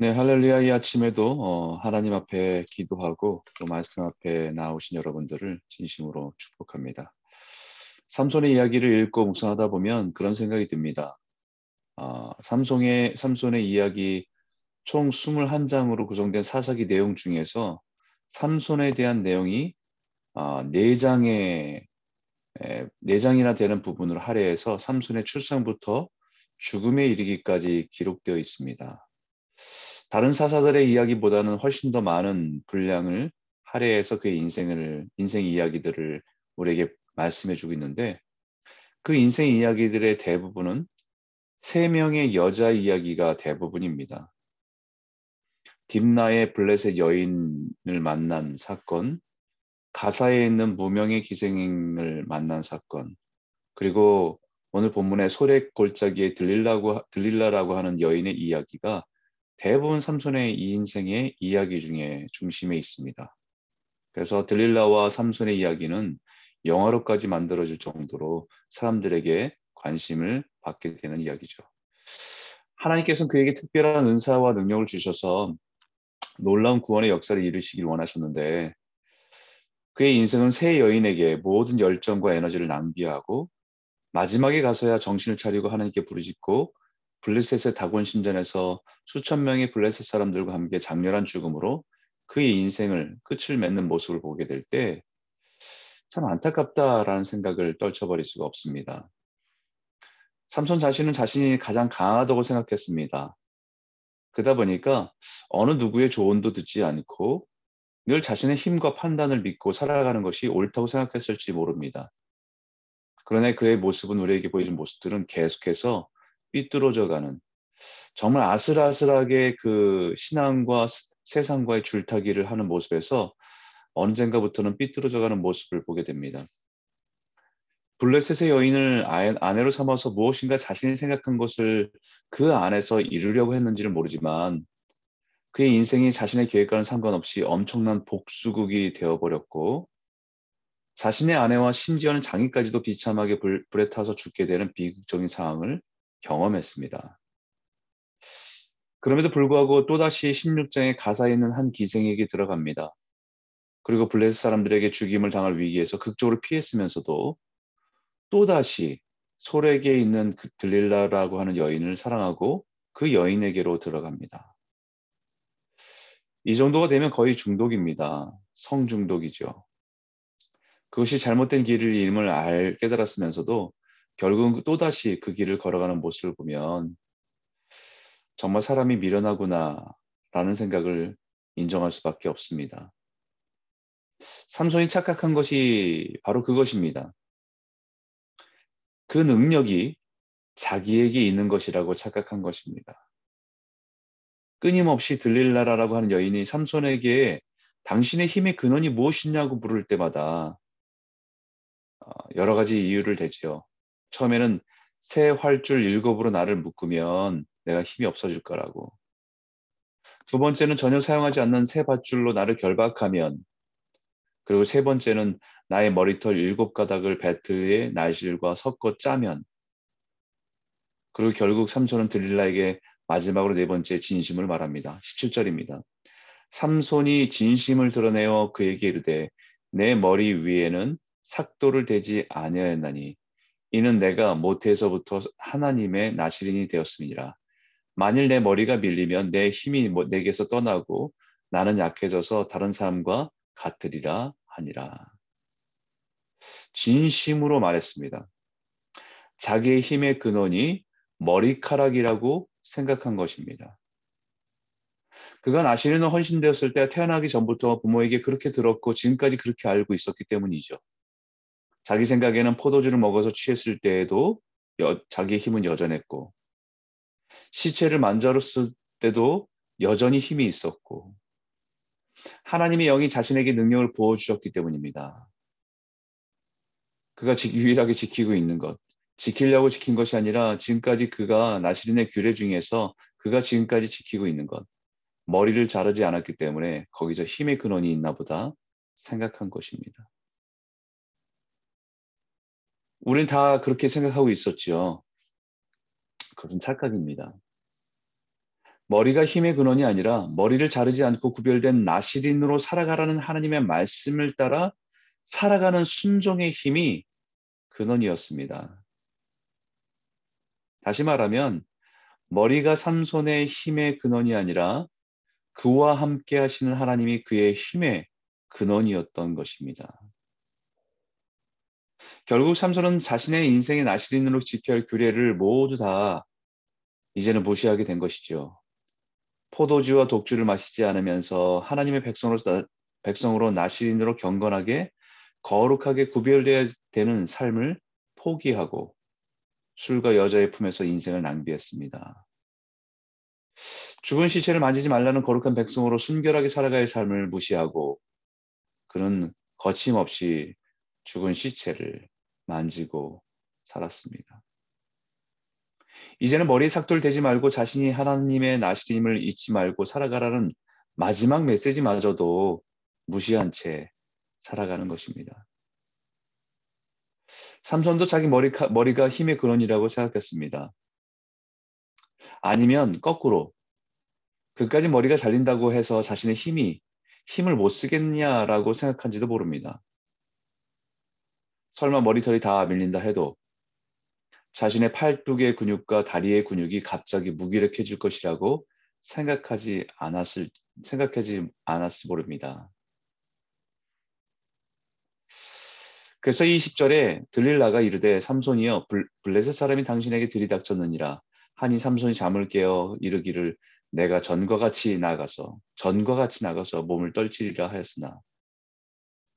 네, 할렐루야 이 아침에도 어, 하나님 앞에 기도하고 또 말씀 앞에 나오신 여러분들을 진심으로 축복합니다. 삼손의 이야기를 읽고 묵상하다 보면 그런 생각이 듭니다. 어, 삼손의, 삼손의 이야기 총 21장으로 구성된 사사기 내용 중에서 삼손에 대한 내용이 어, 4장의 에, 4장이나 되는 부분을 할애해서 삼손의 출생부터 죽음에 이르기까지 기록되어 있습니다. 다른 사사들의 이야기보다는 훨씬 더 많은 분량을 할애해서 그의 인생을 인생 이야기들을 우리에게 말씀해 주고 있는데 그 인생 이야기들의 대부분은 세 명의 여자 이야기가 대부분입니다. 딥나의 블레셋 여인을 만난 사건, 가사에 있는 무명의 기생을 만난 사건, 그리고 오늘 본문의 소렉 골짜기에 들릴라고 들릴라라고 하는 여인의 이야기가 대부분 삼손의 이 인생의 이야기 중에 중심에 있습니다. 그래서 들릴라와 삼손의 이야기는 영화로까지 만들어질 정도로 사람들에게 관심을 받게 되는 이야기죠. 하나님께서는 그에게 특별한 은사와 능력을 주셔서 놀라운 구원의 역사를 이루시길 원하셨는데 그의 인생은 새 여인에게 모든 열정과 에너지를 낭비하고 마지막에 가서야 정신을 차리고 하나님께 부르짖고 블레셋의 다곤 신전에서 수천 명의 블레셋 사람들과 함께 장렬한 죽음으로 그의 인생을 끝을 맺는 모습을 보게 될 때 참 안타깝다라는 생각을 떨쳐버릴 수가 없습니다. 삼손 자신은 자신이 가장 강하다고 생각했습니다. 그러다 보니까 어느 누구의 조언도 듣지 않고 늘 자신의 힘과 판단을 믿고 살아가는 것이 옳다고 생각했을지 모릅니다. 그러나 그의 모습은 우리에게 보여준 모습들은 계속해서 삐뚤어져가는 정말 아슬아슬하게 그 신앙과 세상과의 줄타기를 하는 모습에서 언젠가부터는 삐뚤어져가는 모습을 보게 됩니다. 블레셋의 여인을 아내로 삼아서 무엇인가 자신이 생각한 것을 그 안에서 이루려고 했는지는 모르지만 그의 인생이 자신의 계획과는 상관없이 엄청난 복수국이 되어버렸고 자신의 아내와 심지어는 장인까지도 비참하게 불, 불에 타서 죽게 되는 비극적인 상황을 경험했습니다. 그럼에도 불구하고 또다시 16장의 가사에 있는 한 기생에게 들어갑니다. 그리고 블레스 사람들에게 죽임을 당할 위기에서 극적으로 피했으면서도 또다시 솔에게 있는 그 들릴라라고 하는 여인을 사랑하고 그 여인에게로 들어갑니다. 이 정도가 되면 거의 중독입니다. 성중독이죠. 그것이 잘못된 길을 임을 알 깨달았으면서도 결국은 또다시 그 길을 걸어가는 모습을 보면 정말 사람이 미련하구나 라는 생각을 인정할 수밖에 없습니다. 삼손이 착각한 것이 바로 그것입니다. 그 능력이 자기에게 있는 것이라고 착각한 것입니다. 끊임없이 들릴라라라고 하는 여인이 삼손에게 당신의 힘의 근원이 무엇이냐고 물을 때마다 어, 여러 가지 이유를 대지요. 처음에는 새 활줄 일곱으로 나를 묶으면 내가 힘이 없어질 거라고. 두 번째는 전혀 사용하지 않는 새 밧줄로 나를 결박하면 그리고 세 번째는 나의 머리털 일곱 가닥을 배트에 날실과 섞어 짜면 그리고 결국 삼손은 드릴라에게 마지막으로 네 번째 진심을 말합니다. 17절입니다. 삼손이 진심을 드러내어 그에게 이르되 내 머리 위에는 삭도를 대지 아니하였나니 이는 내가 모태에서부터 하나님의 나시린이 되었음이라. 만일 내 머리가 밀리면 내 힘이 뭐 내게서 떠나고 나는 약해져서 다른 사람과 같으리라 하니라. 진심으로 말했습니다. 자기의 힘의 근원이 머리카락이라고 생각한 것입니다. 그가 나시린을 헌신되었을 때 태어나기 전부터 부모에게 그렇게 들었고 지금까지 그렇게 알고 있었기 때문이죠. 자기 생각에는 포도주를 먹어서 취했을 때에도 여, 자기의 힘은 여전했고 시체를 만져었을 때도 여전히 힘이 있었고 하나님의 영이 자신에게 능력을 부어 주셨기 때문입니다. 그가 유일하게 지키고 있는 것, 지키려고 지킨 것이 아니라 지금까지 그가 나시린의 규례 중에서 그가 지금까지 지키고 있는 것, 머리를 자르지 않았기 때문에 거기서 힘의 근원이 있나 보다 생각한 것입니다. 우린 다 그렇게 생각하고 있었죠. 그것은 착각입니다. 머리가 힘의 근원이 아니라 머리를 자르지 않고 구별된 나시린으로 살아가라는 하나님의 말씀을 따라 살아가는 순종의 힘이 근원이었습니다. 다시 말하면 머리가 삼손의 힘의 근원이 아니라 그와 함께 하시는 하나님이 그의 힘의 근원이었던 것입니다. 결국 삼손은 자신의 인생의 나시린으로 지켜야 할 규례를 모두 다 이제는 무시하게 된 것이죠. 포도주와 독주를 마시지 않으면서 하나님의 백성으로, 백성으로 나시린으로 경건하게 거룩하게 구별되어야 되는 삶을 포기하고 술과 여자의 품에서 인생을 낭비했습니다. 죽은 시체를 만지지 말라는 거룩한 백성으로 순결하게 살아갈 삶을 무시하고 그는 거침없이 죽은 시체를 만지고 살았습니다. 이제는 머리에 삭돌 대지 말고 자신이 하나님의 나시림을 잊지 말고 살아가라는 마지막 메시지마저도 무시한 채 살아가는 것입니다. 삼손도 자기 머리가, 머리가 힘의 근원이라고 생각했습니다. 아니면 거꾸로 그까지 머리가 잘린다고 해서 자신의 힘이 힘을 못 쓰겠냐라고 생각한지도 모릅니다. 설마 머리털이 다 밀린다 해도 자신의 팔뚝의 근육과 다리의 근육이 갑자기 무기력해질 것이라고 생각하지 않았을 생각하지 않았을 모릅니다. 그래서 이 10절에 들릴라가 이르되 삼손이여 블레셋 사람이 당신에게 들이닥쳤느니라 하니 삼손이 잠을 깨어 이르기를 내가 전과 같이 나가서 전과 같이 나가서 몸을 떨치리라 하였으나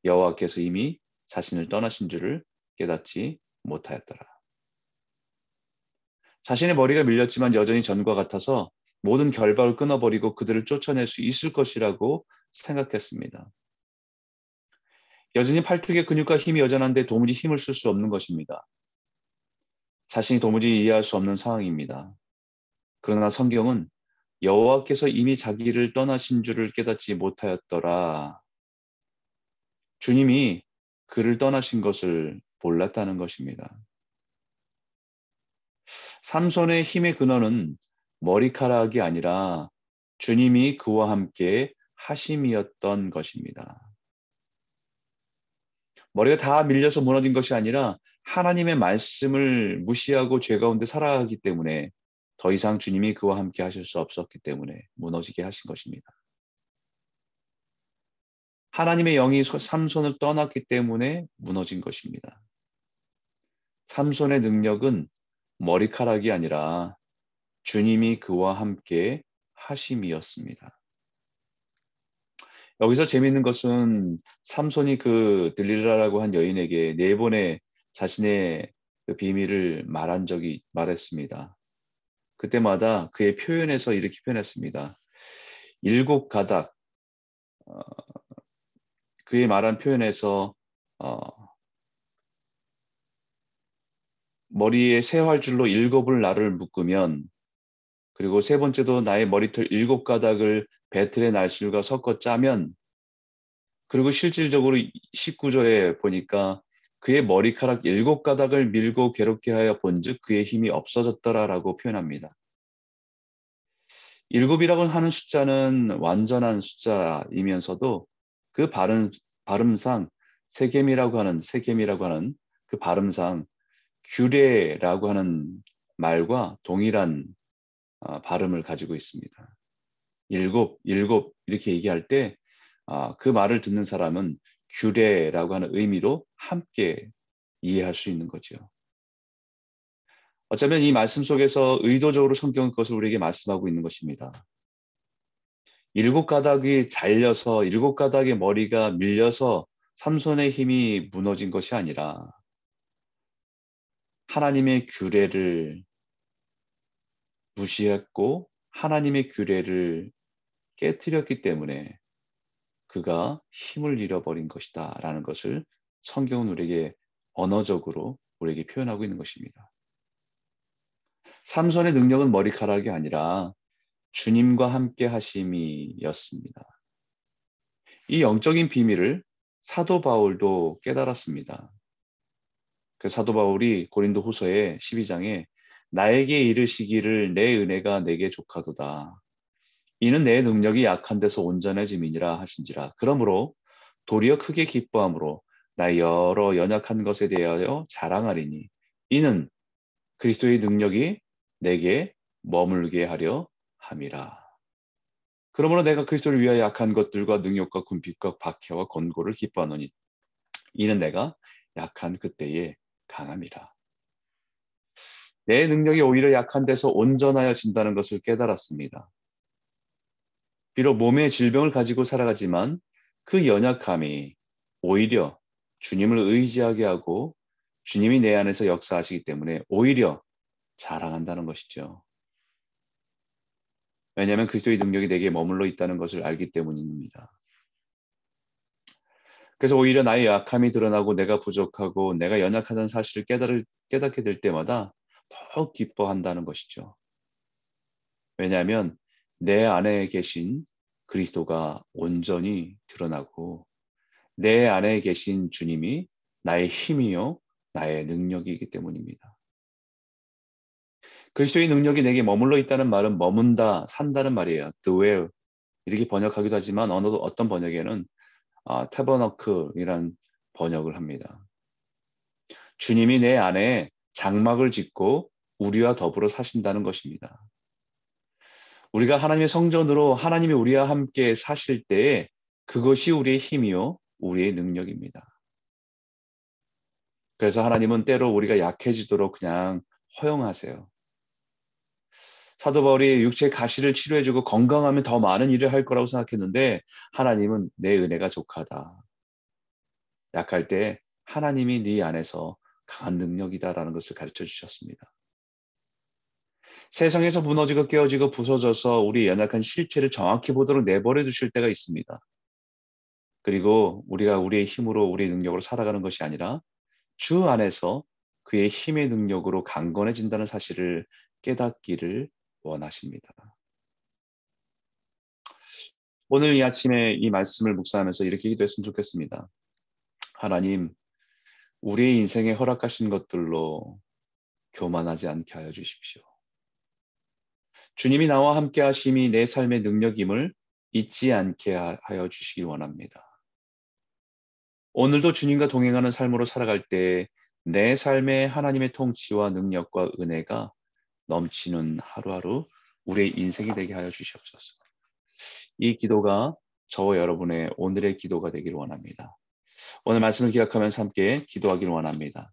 여호와께서 이미 자신을 떠나신 줄을 깨닫지 못하였더라. 자신의 머리가 밀렸지만 여전히 전과 같아서 모든 결박을 끊어버리고 그들을 쫓아낼 수 있을 것이라고 생각했습니다. 여전히 팔뚝의 근육과 힘이 여전한데 도무지 힘을 쓸 수 없는 것입니다. 자신이 도무지 이해할 수 없는 상황입니다. 그러나 성경은 여호와께서 이미 자기를 떠나신 줄을 깨닫지 못하였더라. 주님이 그를 떠나신 것을 몰랐다는 것입니다. 삼손의 힘의 근원은 머리카락이 아니라 주님이 그와 함께 하심이었던 것입니다. 머리가 다 밀려서 무너진 것이 아니라 하나님의 말씀을 무시하고 죄 가운데 살아가기 때문에 더 이상 주님이 그와 함께 하실 수 없었기 때문에 무너지게 하신 것입니다. 하나님의 영이 삼손을 떠났기 때문에 무너진 것입니다. 삼손의 능력은 머리카락이 아니라 주님이 그와 함께 하심이었습니다. 여기서 재미있는 것은 삼손이 그 들릴라라고 한 여인에게 네 번의 자신의 그 비밀을 말한 적이 말했습니다. 그때마다 그의 표현에서 이렇게 표현했습니다. 일곱 가닥 어, 그의 말한 표현에서 어, 머리에 세 활줄로 일곱을 나를 묶으면 그리고 세 번째도 나의 머리털 일곱 가닥을 배틀의 날실과 섞어 짜면 그리고 실질적으로 19절에 보니까 그의 머리카락 일곱 가닥을 밀고 괴롭게 하여 본즉 그의 힘이 없어졌더라라고 표현합니다. 일곱이라고 하는 숫자는 완전한 숫자이면서도 그 발음 발음상 세겜이라고 하는 세겜이라고 하는 그 발음상 규례라고 하는 말과 동일한 어, 발음을 가지고 있습니다. 일곱, 일곱 이렇게 얘기할 때그 어, 말을 듣는 사람은 규례라고 하는 의미로 함께 이해할 수 있는 거죠. 어쩌면 이 말씀 속에서 의도적으로 성경 것을 우리에게 말씀하고 있는 것입니다. 일곱 가닥이 잘려서 일곱 가닥의 머리가 밀려서 삼손의 힘이 무너진 것이 아니라 하나님의 규례를 무시했고 하나님의 규례를 깨뜨렸기 때문에 그가 힘을 잃어버린 것이다 라는 것을 성경은 우리에게 언어적으로 우리에게 표현하고 있는 것입니다. 삼손의 능력은 머리카락이 아니라 주님과 함께 하심이었습니다. 이 영적인 비밀을 사도 바울도 깨달았습니다. 그 사도 바울이 고린도 후서의 12장에 나에게 이르시기를 내 은혜가 내게 족하도다. 이는 내 능력이 약한 데서 온전해짐이니라 하신지라. 그러므로 도리어 크게 기뻐함으로 나의 여러 연약한 것에 대하여 자랑하리니 이는 그리스도의 능력이 내게 머물게 하려 함이라. 그러므로 내가 그리스도를 위하여 약한 것들과 능력과 군핍과 박해와 권고를 기뻐하노니 이는 내가 약한 그때에 강함이라. 내 능력이 오히려 약한 데서 온전하여 진다는 것을 깨달았습니다. 비록 몸의 질병을 가지고 살아가지만 그 연약함이 오히려 주님을 의지하게 하고 주님이 내 안에서 역사하시기 때문에 오히려 자랑한다는 것이죠. 왜냐하면 그리스도의 능력이 내게 머물러 있다는 것을 알기 때문입니다. 그래서 오히려 나의 약함이 드러나고 내가 부족하고 내가 연약하다는 사실을 깨달을, 깨닫게 될 때마다 더 기뻐한다는 것이죠. 왜냐하면 내 안에 계신 그리스도가 온전히 드러나고 내 안에 계신 주님이 나의 힘이요, 나의 능력이기 때문입니다. 그리스도의 능력이 내게 머물러 있다는 말은 머문다, 산다는 말이에요. dwell 이렇게 번역하기도 하지만 어느 어떤 번역에는 아, 타버너클이란 번역을 합니다. 주님이 내 안에 장막을 짓고 우리와 더불어 사신다는 것입니다. 우리가 하나님의 성전으로 하나님이 우리와 함께 사실 때에 그것이 우리의 힘이요, 우리의 능력입니다. 그래서 하나님은 때로 우리가 약해지도록 그냥 허용하세요. 사도 바울이 육체의 가시를 치료해주고 건강하면 더 많은 일을 할 거라고 생각했는데 하나님은 내 은혜가 족하다. 약할 때 하나님이 네 안에서 강한 능력이다라는 것을 가르쳐 주셨습니다. 세상에서 무너지고 깨어지고 부서져서 우리 연약한 실체를 정확히 보도록 내버려 두실 때가 있습니다. 그리고 우리가 우리의 힘으로 우리의 능력으로 살아가는 것이 아니라 주 안에서 그의 힘의 능력으로 강건해진다는 사실을 깨닫기를 원하십니다. 오늘 이 아침에 이 말씀을 묵상하면서 이렇게 기도했으면 좋겠습니다. 하나님, 우리의 인생에 허락하신 것들로 교만하지 않게 하여 주십시오. 주님이 나와 함께 하심이 내 삶의 능력임을 잊지 않게 하여 주시길 원합니다. 오늘도 주님과 동행하는 삶으로 살아갈 때 내 삶에 하나님의 통치와 능력과 은혜가 넘치는 하루하루 우리의 인생이 되게 하여 주시옵소서. 이 기도가 저와 여러분의 오늘의 기도가 되기를 원합니다. 오늘 말씀을 기억하면서 함께 기도하기를 원합니다.